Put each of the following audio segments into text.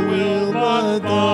Will but thine.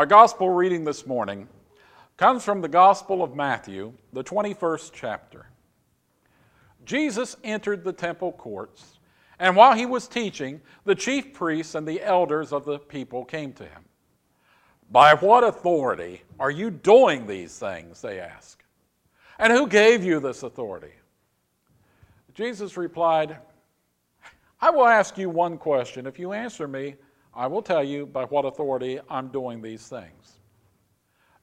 Our gospel reading this morning comes from the Gospel of Matthew, the 21st chapter. Jesus entered the temple courts, and while he was teaching, the chief priests and the elders of the people came to him. By what authority are you doing these things? They asked. And who gave you this authority? Jesus replied, I will ask you one question. If you answer me, I will tell you by what authority I'm doing these things.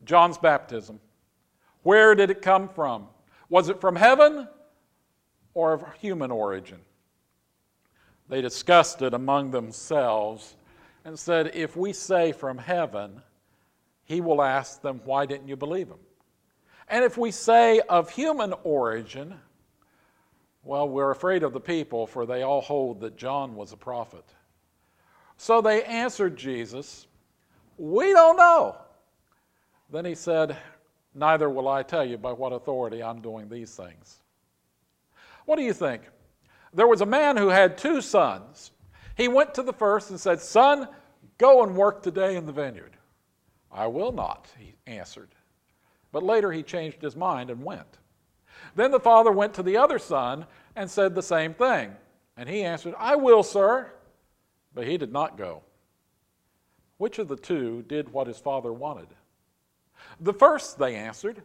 John's baptism. Where did it come from? Was it from heaven or of human origin? They discussed it among themselves and said, If we say from heaven, he will ask them, Why didn't you believe him? And if we say of human origin, well, we're afraid of the people, for they all hold that John was a prophet. So they answered Jesus, We don't know. Then he said, Neither will I tell you by what authority I'm doing these things. What do you think? There was a man who had two sons. He went to the first and said, Son, go and work today in the vineyard. I will not, he answered. But later he changed his mind and went. Then the father went to the other son and said the same thing. And he answered, I will, sir. But he did not go. Which of the two did what his father wanted? The first, they answered.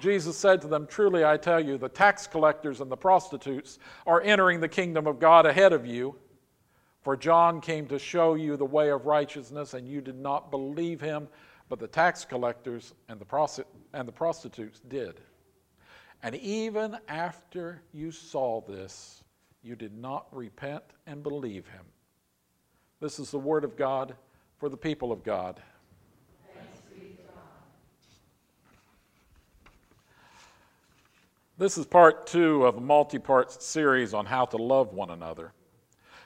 Jesus said to them, Truly I tell you, the tax collectors and the prostitutes are entering the kingdom of God ahead of you. For John came to show you the way of righteousness, and you did not believe him, but the tax collectors and the, and the prostitutes did. And even after you saw this, you did not repent and believe him. This is the word of God for the people of God. This is part two of a multi part series on how to love one another.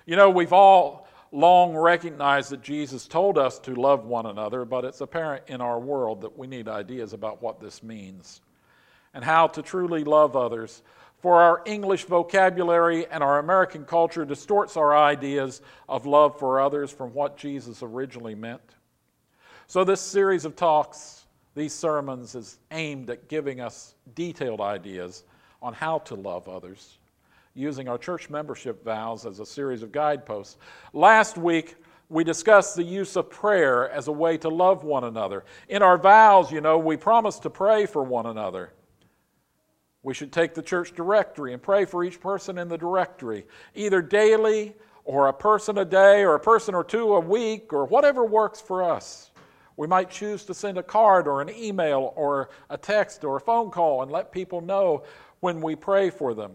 You know, we've all long recognized that Jesus told us to love one another, but it's apparent in our world that we need ideas about what this means and how to truly love others. For our English vocabulary and our American culture distorts our ideas of love for others from what Jesus originally meant. So, this series of talks, these sermons, is aimed at giving us detailed ideas on how to love others using our church membership vows as a series of guideposts. Last week, we discussed the use of prayer as a way to love one another. In our vows, you know, we promise to pray for one another. We should take the church directory and pray for each person in the directory, either daily or a person a day or a person or two a week or whatever works for us. We might choose to send a card or an email or a text or a phone call and let people know when we pray for them.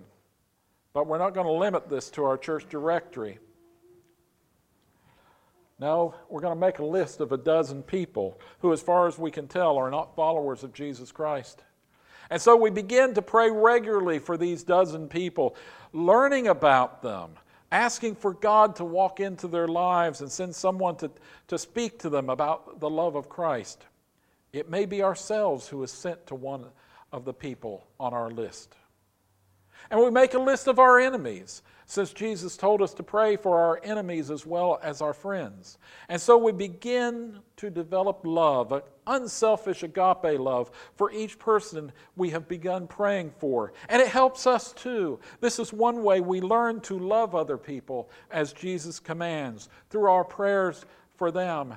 But we're not going to limit this to our church directory. No, we're going to make a list of a dozen people who, as far as we can tell, are not followers of Jesus Christ. And so we begin to pray regularly for these dozen people, learning about them, asking for God to walk into their lives and send someone to, to speak to them about the love of Christ. It may be ourselves who is sent to one of the people on our list. And we make a list of our enemies since Jesus told us to pray for our enemies as well as our friends. And so we begin to develop love, an unselfish agape love for each person we have begun praying for. And it helps us too. This is one way we learn to love other people as Jesus commands through our prayers for them.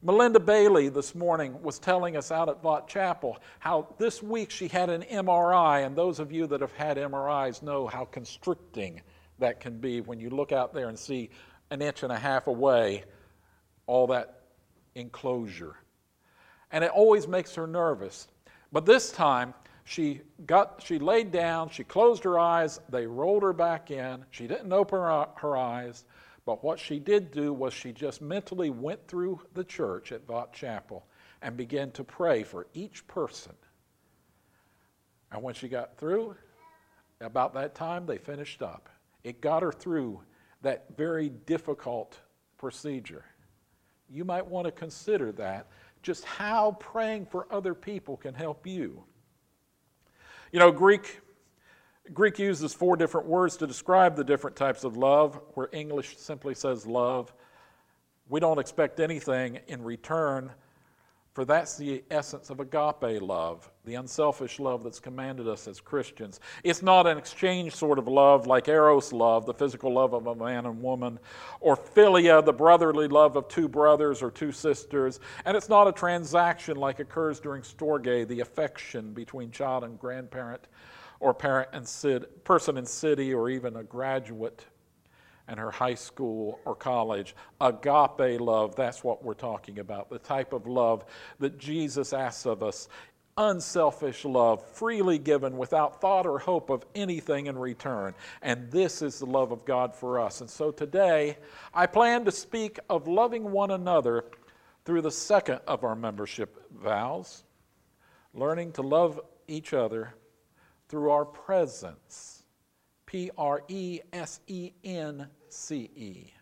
Melinda Bailey this morning was telling us out at Vaught Chapel how this week she had an MRI, and those of you that have had MRIs know how constricting that can be when you look out there and see an inch and a half away all that enclosure. And it always makes her nervous. But this time, she got she laid down, she closed her eyes, they rolled her back in. She didn't open her, her eyes, but what she did do was she just mentally went through the church at Vaught Chapel and began to pray for each person. And when she got through, about that time they finished up. It got her through that very difficult procedure. You might want to consider that, just how praying for other people can help you. You know, Greek, Greek uses four different words to describe the different types of love, where English simply says love. We don't expect anything in return for that's the essence of agape love, the unselfish love that's commanded us as Christians. It's not an exchange sort of love like Eros love, the physical love of a man and woman, or philia, the brotherly love of two brothers or two sisters. And it's not a transaction like occurs during storge, the affection between child and grandparent, or parent and person in city, or even a graduate and her high school or college. Agape love, that's what we're talking about. The type of love that Jesus asks of us. Unselfish love, freely given without thought or hope of anything in return. And this is the love of God for us. And so today, I plan to speak of loving one another through the second of our membership vows learning to love each other through our presence. P R E S E N C E,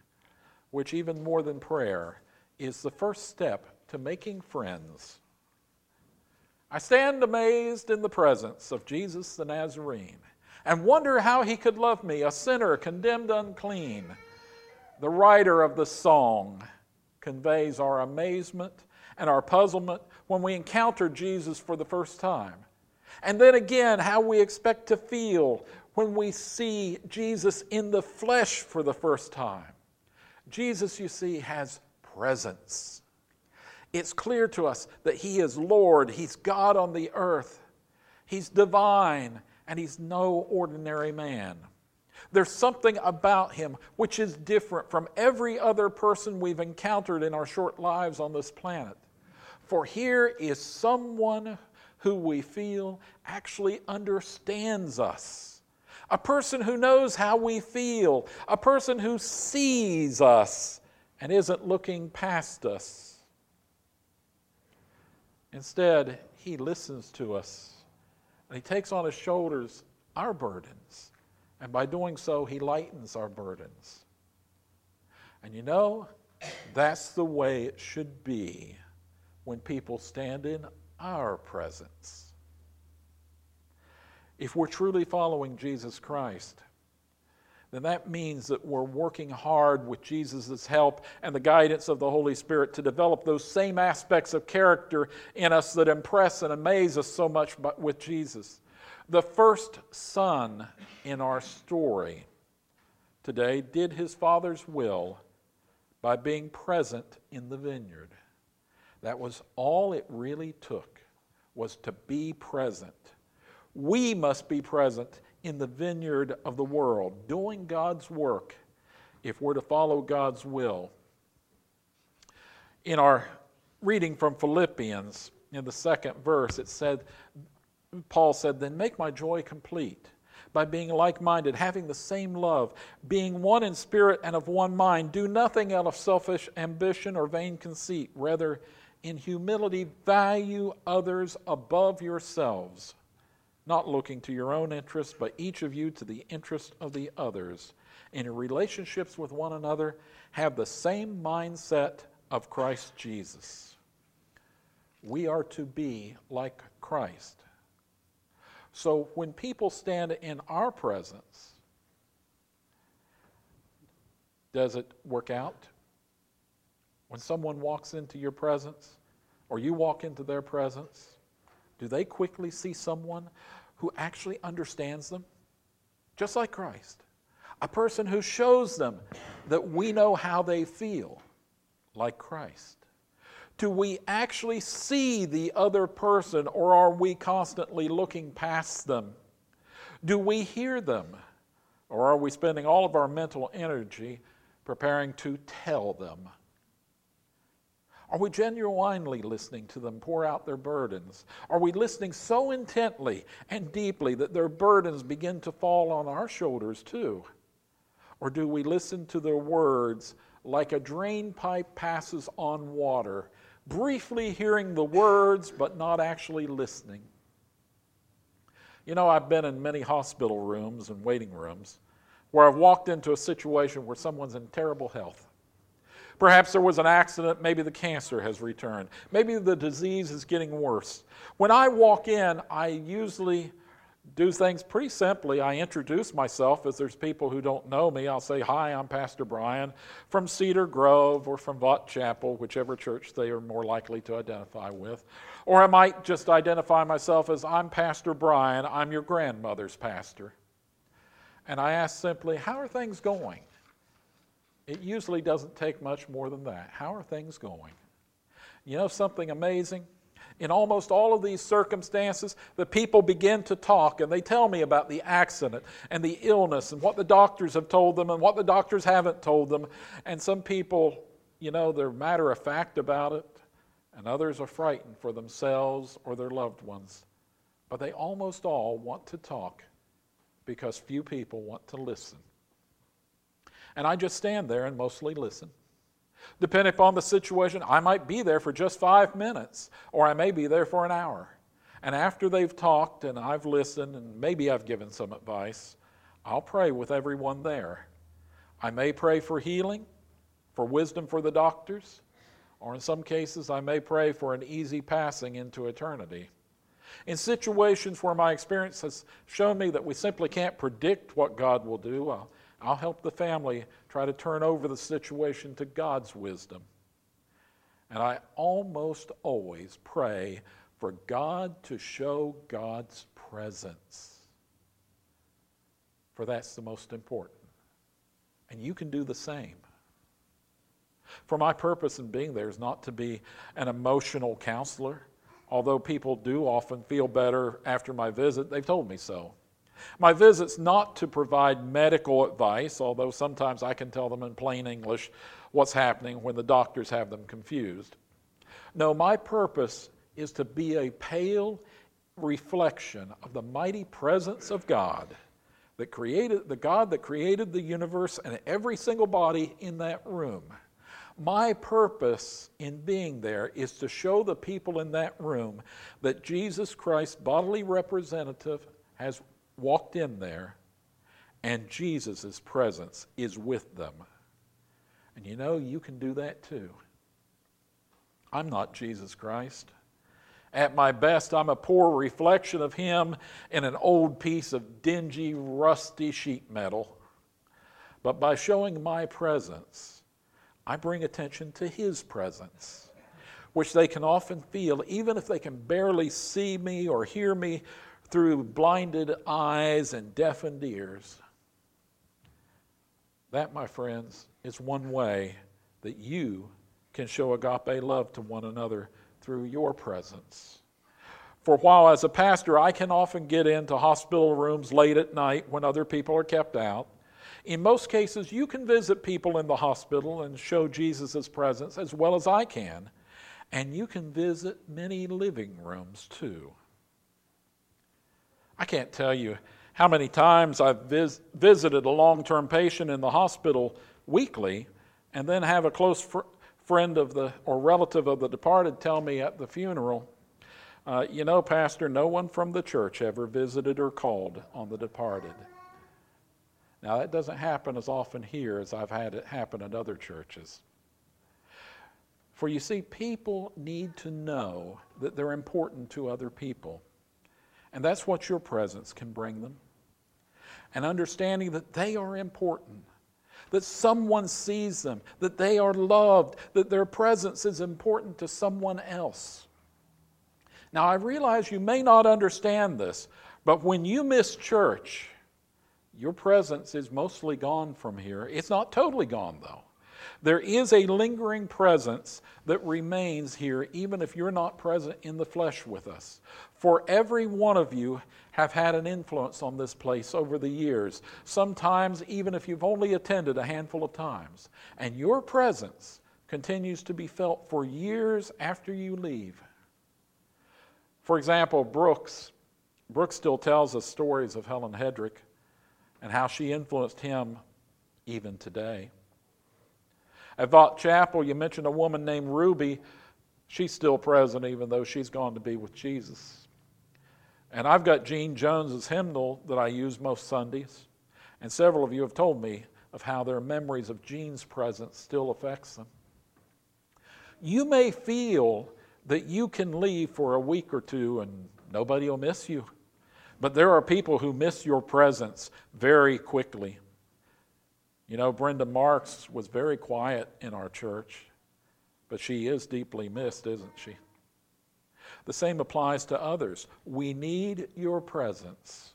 which, even more than prayer, is the first step to making friends. I stand amazed in the presence of Jesus the Nazarene and wonder how he could love me, a sinner condemned unclean. The writer of the song conveys our amazement and our puzzlement when we encounter Jesus for the first time. And then again, how we expect to feel when we see Jesus in the flesh for the first time. Jesus, you see, has presence. It's clear to us that He is Lord, He's God on the earth, He's divine, and He's no ordinary man. There's something about Him which is different from every other person we've encountered in our short lives on this planet. For here is someone who we feel actually understands us a person who knows how we feel, a person who sees us and isn't looking past us. Instead, he listens to us and he takes on his shoulders our burdens. And by doing so, he lightens our burdens. And you know, that's the way it should be when people stand in our presence if we're truly following Jesus Christ, then that means that we're working hard with Jesus' help and the guidance of the Holy Spirit to develop those same aspects of character in us that impress and amaze us so much with Jesus. The first son in our story today did his father's will by being present in the vineyard. That was all it really took was to be present We must be present in the vineyard of the world, doing God's work if we're to follow God's will. In our reading from Philippians, in the second verse, it said, Paul said, Then make my joy complete by being like minded, having the same love, being one in spirit and of one mind. Do nothing out of selfish ambition or vain conceit. Rather, in humility, value others above yourselves, not looking to your own interests, but each of you to the interest of the others. In your relationships with one another, have the same mindset of Christ Jesus. We are to be like Christ. So when people stand in our presence, does it work out? When someone walks into your presence, or you walk into their presence, do they quickly see someone who actually understands them? Just like Christ. A person who shows them that we know how they feel, like Christ. Do we actually see the other person or are we constantly looking past them? Do we hear them or are we spending all of our mental energy preparing to tell them? Are we genuinely listening to them pour out their burdens? Are we listening so intently and deeply that their burdens begin to fall on our shoulders too? Or do we listen to their words like a drain pipe passes on water briefly hearing the words but not actually listening. You know, I've been in many hospital rooms and waiting rooms where I've walked into a situation where someone's in terrible health. Perhaps there was an accident, maybe the cancer has returned, maybe the disease is getting worse. When I walk in, I usually do things pretty simply. I introduce myself as there's people who don't know me. I'll say, Hi, I'm Pastor Brian from Cedar Grove or from Vaught Chapel, whichever church they are more likely to identify with. Or I might just identify myself as, I'm Pastor Brian, I'm your grandmother's pastor. And I ask simply, How are things going? It usually doesn't take much more than that. How are things going? You know something amazing? In almost all of these circumstances, the people begin to talk and they tell me about the accident and the illness and what the doctors have told them and what the doctors haven't told them. And some people, you know, they're matter of fact about it, and others are frightened for themselves or their loved ones. But they almost all want to talk because few people want to listen. And I just stand there and mostly listen. Depending upon the situation, I might be there for just five minutes, or I may be there for an hour. And after they've talked and I've listened and maybe I've given some advice, I'll pray with everyone there. I may pray for healing, for wisdom for the doctors, or in some cases, I may pray for an easy passing into eternity. In situations where my experience has shown me that we simply can't predict what God will do, I'll help the family try to turn over the situation to God's wisdom. And I almost always pray for God to show God's presence. For that's the most important. And you can do the same. For my purpose in being there is not to be an emotional counselor, although people do often feel better after my visit. They've told me so. My visit's not to provide medical advice, although sometimes I can tell them in plain English what's happening when the doctors have them confused. No, my purpose is to be a pale reflection of the mighty presence of God that created the God that created the universe and every single body in that room. My purpose in being there is to show the people in that room that Jesus Christ, bodily representative, has walked in there and Jesus' presence is with them. And you know, you can do that too. I'm not Jesus Christ. At my best, I'm a poor reflection of Him in an old piece of dingy, rusty sheet metal. But by showing my presence, I bring attention to His presence, which they can often feel, even if they can barely see me or hear me through blinded eyes and deafened ears. That, my friends, is one way that you can show agape love to one another through your presence. For while as a pastor I can often get into hospital rooms late at night when other people are kept out, in most cases you can visit people in the hospital and show Jesus' presence as well as I can, and you can visit many living rooms too. I can't tell you how many times I've vis- visited a long term patient in the hospital weekly and then have a close fr- friend of the or relative of the departed tell me at the funeral, uh, you know, Pastor, no one from the church ever visited or called on the departed. Now, that doesn't happen as often here as I've had it happen at other churches. For you see, people need to know that they're important to other people. And that's what your presence can bring them. And understanding that they are important, that someone sees them, that they are loved, that their presence is important to someone else. Now, I realize you may not understand this, but when you miss church, your presence is mostly gone from here. It's not totally gone, though. There is a lingering presence that remains here, even if you're not present in the flesh with us. For every one of you have had an influence on this place over the years, sometimes even if you've only attended a handful of times. And your presence continues to be felt for years after you leave. For example, Brooks. Brooks still tells us stories of Helen Hedrick and how she influenced him even today. At Vaught Chapel, you mentioned a woman named Ruby. She's still present, even though she's gone to be with Jesus. And I've got Gene Jones's hymnal that I use most Sundays. And several of you have told me of how their memories of Gene's presence still affects them. You may feel that you can leave for a week or two and nobody will miss you. But there are people who miss your presence very quickly. You know, Brenda Marks was very quiet in our church, but she is deeply missed, isn't she? The same applies to others. We need your presence.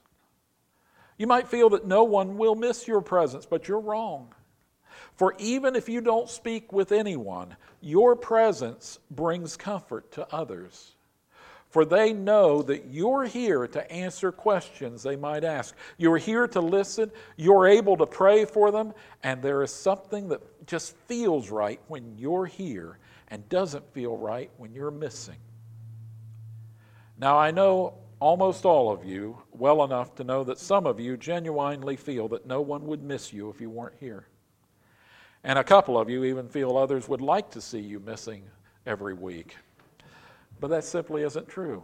You might feel that no one will miss your presence, but you're wrong. For even if you don't speak with anyone, your presence brings comfort to others for they know that you're here to answer questions they might ask. You're here to listen, you're able to pray for them, and there is something that just feels right when you're here and doesn't feel right when you're missing. Now, I know almost all of you well enough to know that some of you genuinely feel that no one would miss you if you weren't here. And a couple of you even feel others would like to see you missing every week. But that simply isn't true.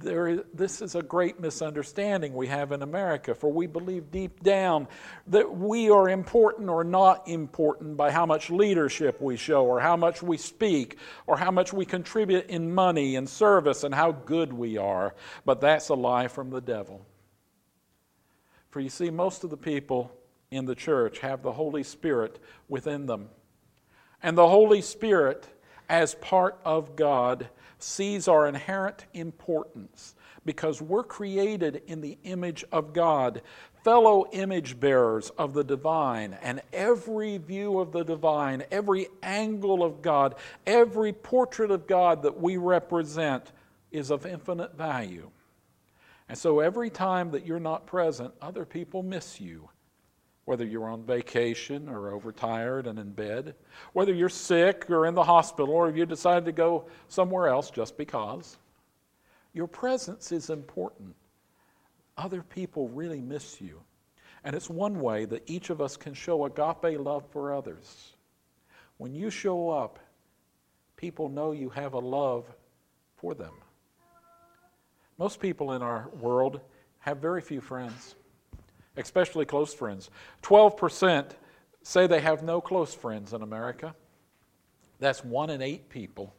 There, this is a great misunderstanding we have in America, for we believe deep down that we are important or not important by how much leadership we show, or how much we speak, or how much we contribute in money and service, and how good we are. But that's a lie from the devil. For you see, most of the people in the church have the Holy Spirit within them. And the Holy Spirit as part of God sees our inherent importance because we're created in the image of God, fellow image bearers of the divine, and every view of the divine, every angle of God, every portrait of God that we represent is of infinite value. And so every time that you're not present, other people miss you whether you're on vacation or overtired and in bed, whether you're sick or in the hospital, or if you decided to go somewhere else just because. Your presence is important. Other people really miss you. And it's one way that each of us can show agape love for others. When you show up, people know you have a love for them. Most people in our world have very few friends especially close friends. 12% say they have no close friends in America. That's one in eight people.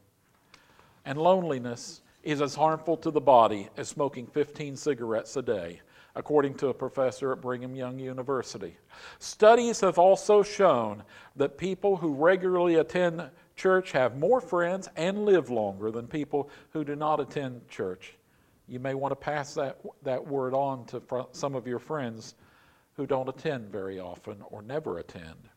And loneliness is as harmful to the body as smoking 15 cigarettes a day, according to a professor at Brigham Young University. Studies have also shown that people who regularly attend church have more friends and live longer than people who do not attend church. You may want to pass that, that word on to fr- some of your friends who don't attend very often or never attend.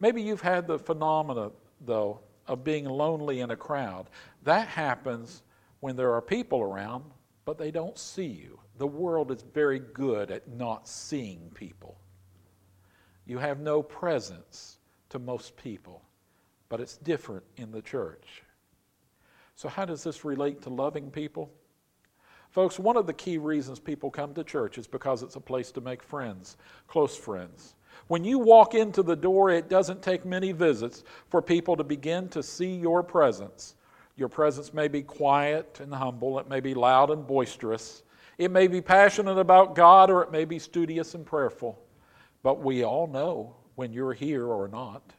Maybe you've had the phenomena, though, of being lonely in a crowd. That happens when there are people around, but they don't see you. The world is very good at not seeing people. You have no presence to most people, but it's different in the church. So, how does this relate to loving people? Folks, one of the key reasons people come to church is because it's a place to make friends, close friends. When you walk into the door, it doesn't take many visits for people to begin to see your presence. Your presence may be quiet and humble, it may be loud and boisterous, it may be passionate about God, or it may be studious and prayerful. But we all know when you're here or not.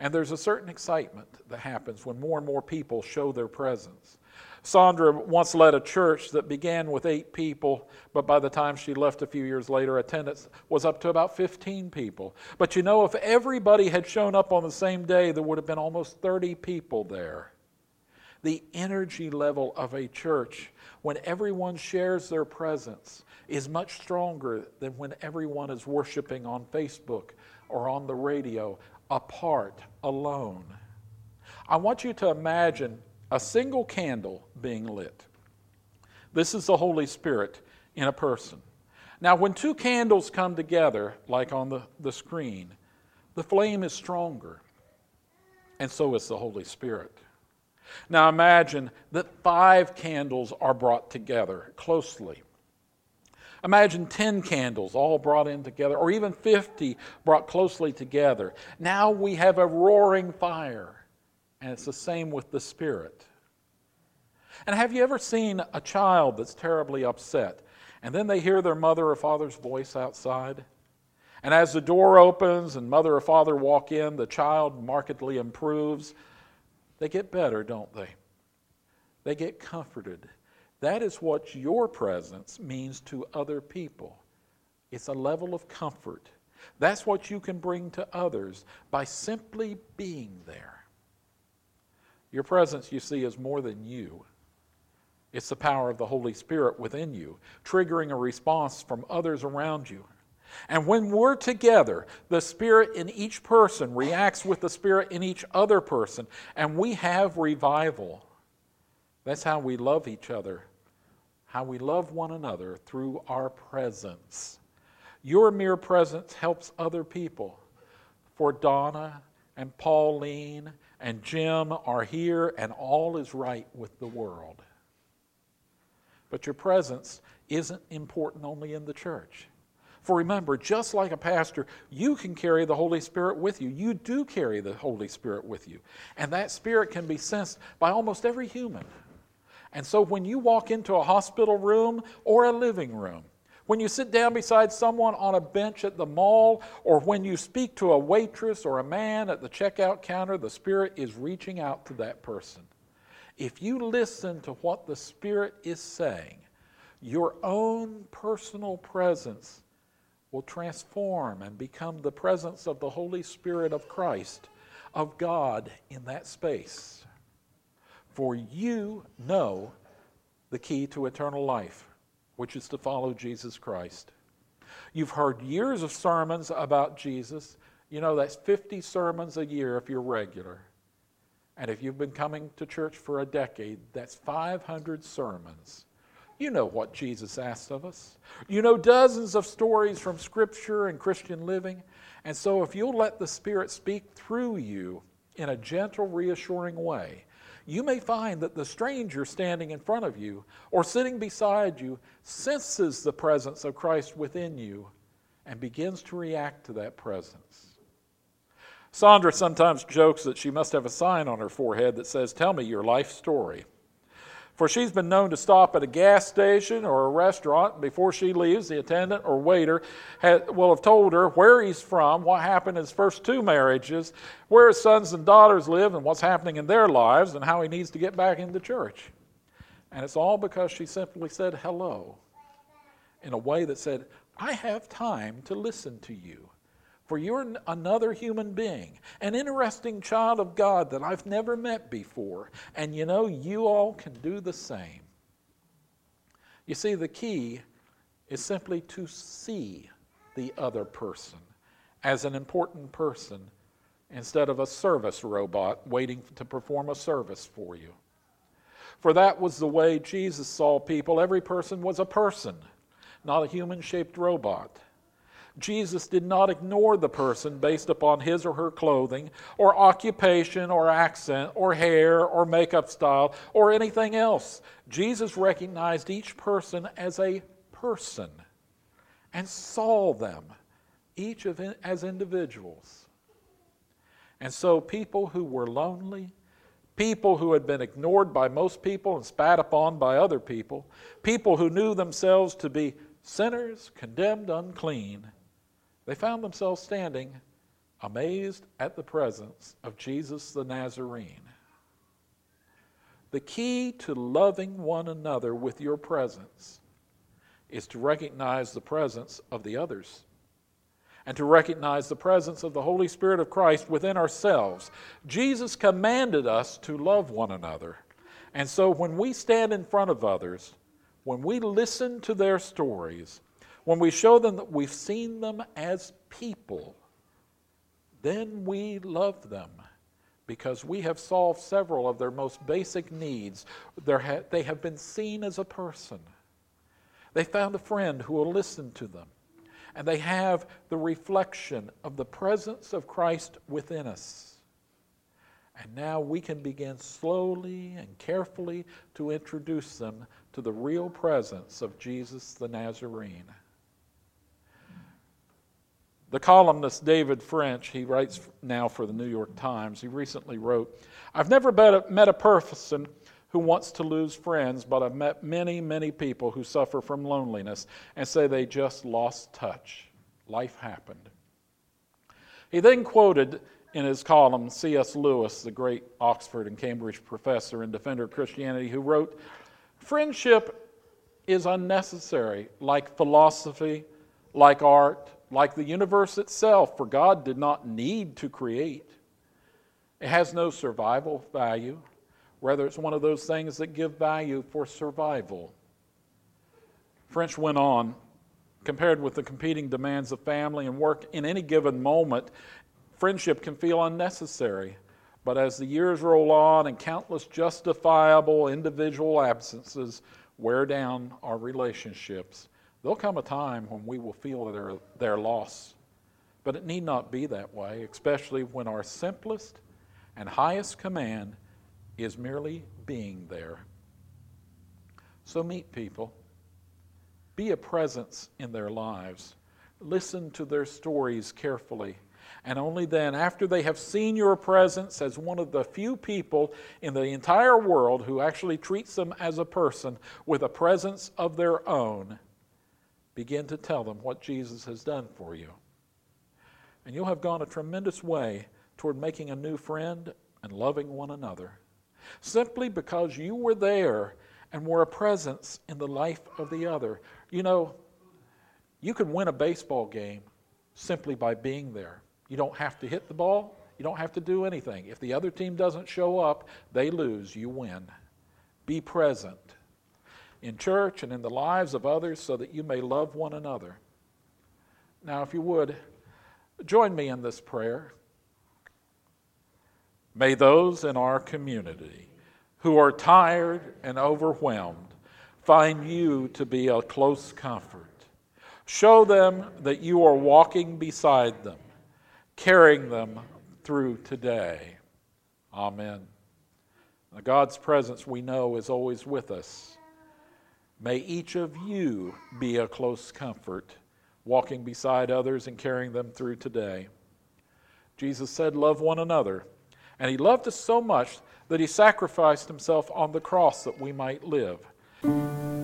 And there's a certain excitement that happens when more and more people show their presence. Sandra once led a church that began with eight people, but by the time she left a few years later, attendance was up to about 15 people. But you know, if everybody had shown up on the same day, there would have been almost 30 people there. The energy level of a church, when everyone shares their presence, is much stronger than when everyone is worshiping on Facebook or on the radio, apart, alone. I want you to imagine a single candle being lit. This is the Holy Spirit in a person. Now, when two candles come together, like on the, the screen, the flame is stronger, and so is the Holy Spirit. Now, imagine that five candles are brought together closely. Imagine 10 candles all brought in together, or even 50 brought closely together. Now we have a roaring fire. And it's the same with the Spirit. And have you ever seen a child that's terribly upset, and then they hear their mother or father's voice outside? And as the door opens and mother or father walk in, the child markedly improves. They get better, don't they? They get comforted. That is what your presence means to other people. It's a level of comfort. That's what you can bring to others by simply being there. Your presence, you see, is more than you. It's the power of the Holy Spirit within you, triggering a response from others around you. And when we're together, the Spirit in each person reacts with the Spirit in each other person, and we have revival. That's how we love each other, how we love one another through our presence. Your mere presence helps other people. For Donna and Pauline and Jim are here, and all is right with the world. But your presence isn't important only in the church. For remember, just like a pastor, you can carry the Holy Spirit with you. You do carry the Holy Spirit with you. And that Spirit can be sensed by almost every human. And so when you walk into a hospital room or a living room, when you sit down beside someone on a bench at the mall, or when you speak to a waitress or a man at the checkout counter, the Spirit is reaching out to that person. If you listen to what the Spirit is saying, your own personal presence will transform and become the presence of the Holy Spirit of Christ, of God in that space. For you know the key to eternal life, which is to follow Jesus Christ. You've heard years of sermons about Jesus. You know, that's 50 sermons a year if you're regular. And if you've been coming to church for a decade, that's 500 sermons. You know what Jesus asked of us. You know dozens of stories from Scripture and Christian living. And so, if you'll let the Spirit speak through you in a gentle, reassuring way, you may find that the stranger standing in front of you or sitting beside you senses the presence of Christ within you and begins to react to that presence. Sandra sometimes jokes that she must have a sign on her forehead that says, Tell me your life story. For she's been known to stop at a gas station or a restaurant. Before she leaves, the attendant or waiter will have told her where he's from, what happened in his first two marriages, where his sons and daughters live, and what's happening in their lives, and how he needs to get back into church. And it's all because she simply said hello in a way that said, I have time to listen to you for you're another human being, an interesting child of God that I've never met before. And you know, you all can do the same. You see, the key is simply to see the other person as an important person instead of a service robot waiting to perform a service for you. For that was the way Jesus saw people. Every person was a person, not a human shaped robot. Jesus did not ignore the person based upon his or her clothing, or occupation, or accent, or hair, or makeup style, or anything else. Jesus recognized each person as a person and saw them, each of as individuals. And so, people who were lonely, people who had been ignored by most people and spat upon by other people, people who knew themselves to be sinners, condemned, unclean, they found themselves standing amazed at the presence of Jesus the Nazarene. The key to loving one another with your presence is to recognize the presence of the others and to recognize the presence of the Holy Spirit of Christ within ourselves. Jesus commanded us to love one another. And so when we stand in front of others, when we listen to their stories, when we show them that we've seen them as people, then we love them because we have solved several of their most basic needs. they have been seen as a person. They found a friend who will listen to them and they have the reflection of the presence of Christ within us. And now we can begin slowly and carefully to introduce them to the real presence of Jesus the Nazarene. The columnist David French, he writes now for the New York Times, he recently wrote, I've never met a person who wants to lose friends, but I've met many, many people who suffer from loneliness and say they just lost touch. Life happened. He then quoted in his column C.S. Lewis, the great Oxford and Cambridge professor and defender of Christianity, who wrote, Friendship is unnecessary, like philosophy, like art, like the universe itself, for God did not need to create. It has no survival value. Rather, it's one of those things that give value for survival. French went on, compared with the competing demands of family and work in any given moment, friendship can feel unnecessary. But as the years roll on and countless justifiable individual absences wear down our relationships, there'll come a time when we will feel their, their loss. But it need not be that way, especially when our simplest and highest command is merely being there. So meet people, be a presence in their lives, listen to their stories carefully. And only then, after they have seen your presence as one of the few people in the entire world who actually treats them as a person with a presence of their own, begin to tell them what Jesus has done for you. And you'll have gone a tremendous way toward making a new friend and loving one another simply because you were there and were a presence in the life of the other. You know, you can win a baseball game simply by being there. You don't have to hit the ball, you don't have to do anything. If the other team doesn't show up, they lose, you win. Be present in church and in the lives of others so that you may love one another. Now, if you would, join me in this prayer. May those in our community who are tired and overwhelmed find you to be a close comfort. Show them that you are walking beside them, carrying them through today. Amen. God's presence, we know, is always with us. May each of you be a close comfort, walking beside others and carrying them through today. Jesus said, Love one another. And he loved us so much that he sacrificed himself on the cross that we might live.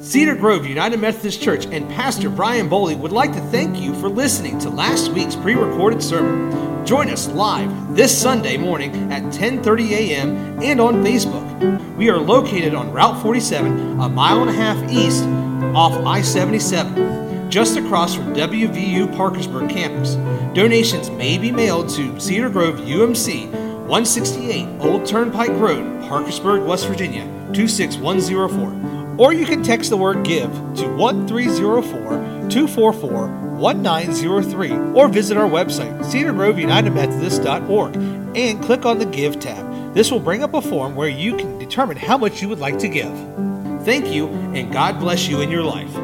Cedar Grove United Methodist Church and Pastor Brian Boley would like to thank you for listening to last week's pre-recorded sermon. Join us live this Sunday morning at 10:30 a.m. and on Facebook. We are located on Route 47, a mile and a half east off I-77, just across from WVU Parkersburg campus. Donations may be mailed to Cedar Grove UMC 168 Old Turnpike Road, Parkersburg, West Virginia 26104. Or you can text the word GIVE to 1304 244 1903 or visit our website, cedargroveunitedmethodist.org, and click on the Give tab. This will bring up a form where you can determine how much you would like to give. Thank you, and God bless you in your life.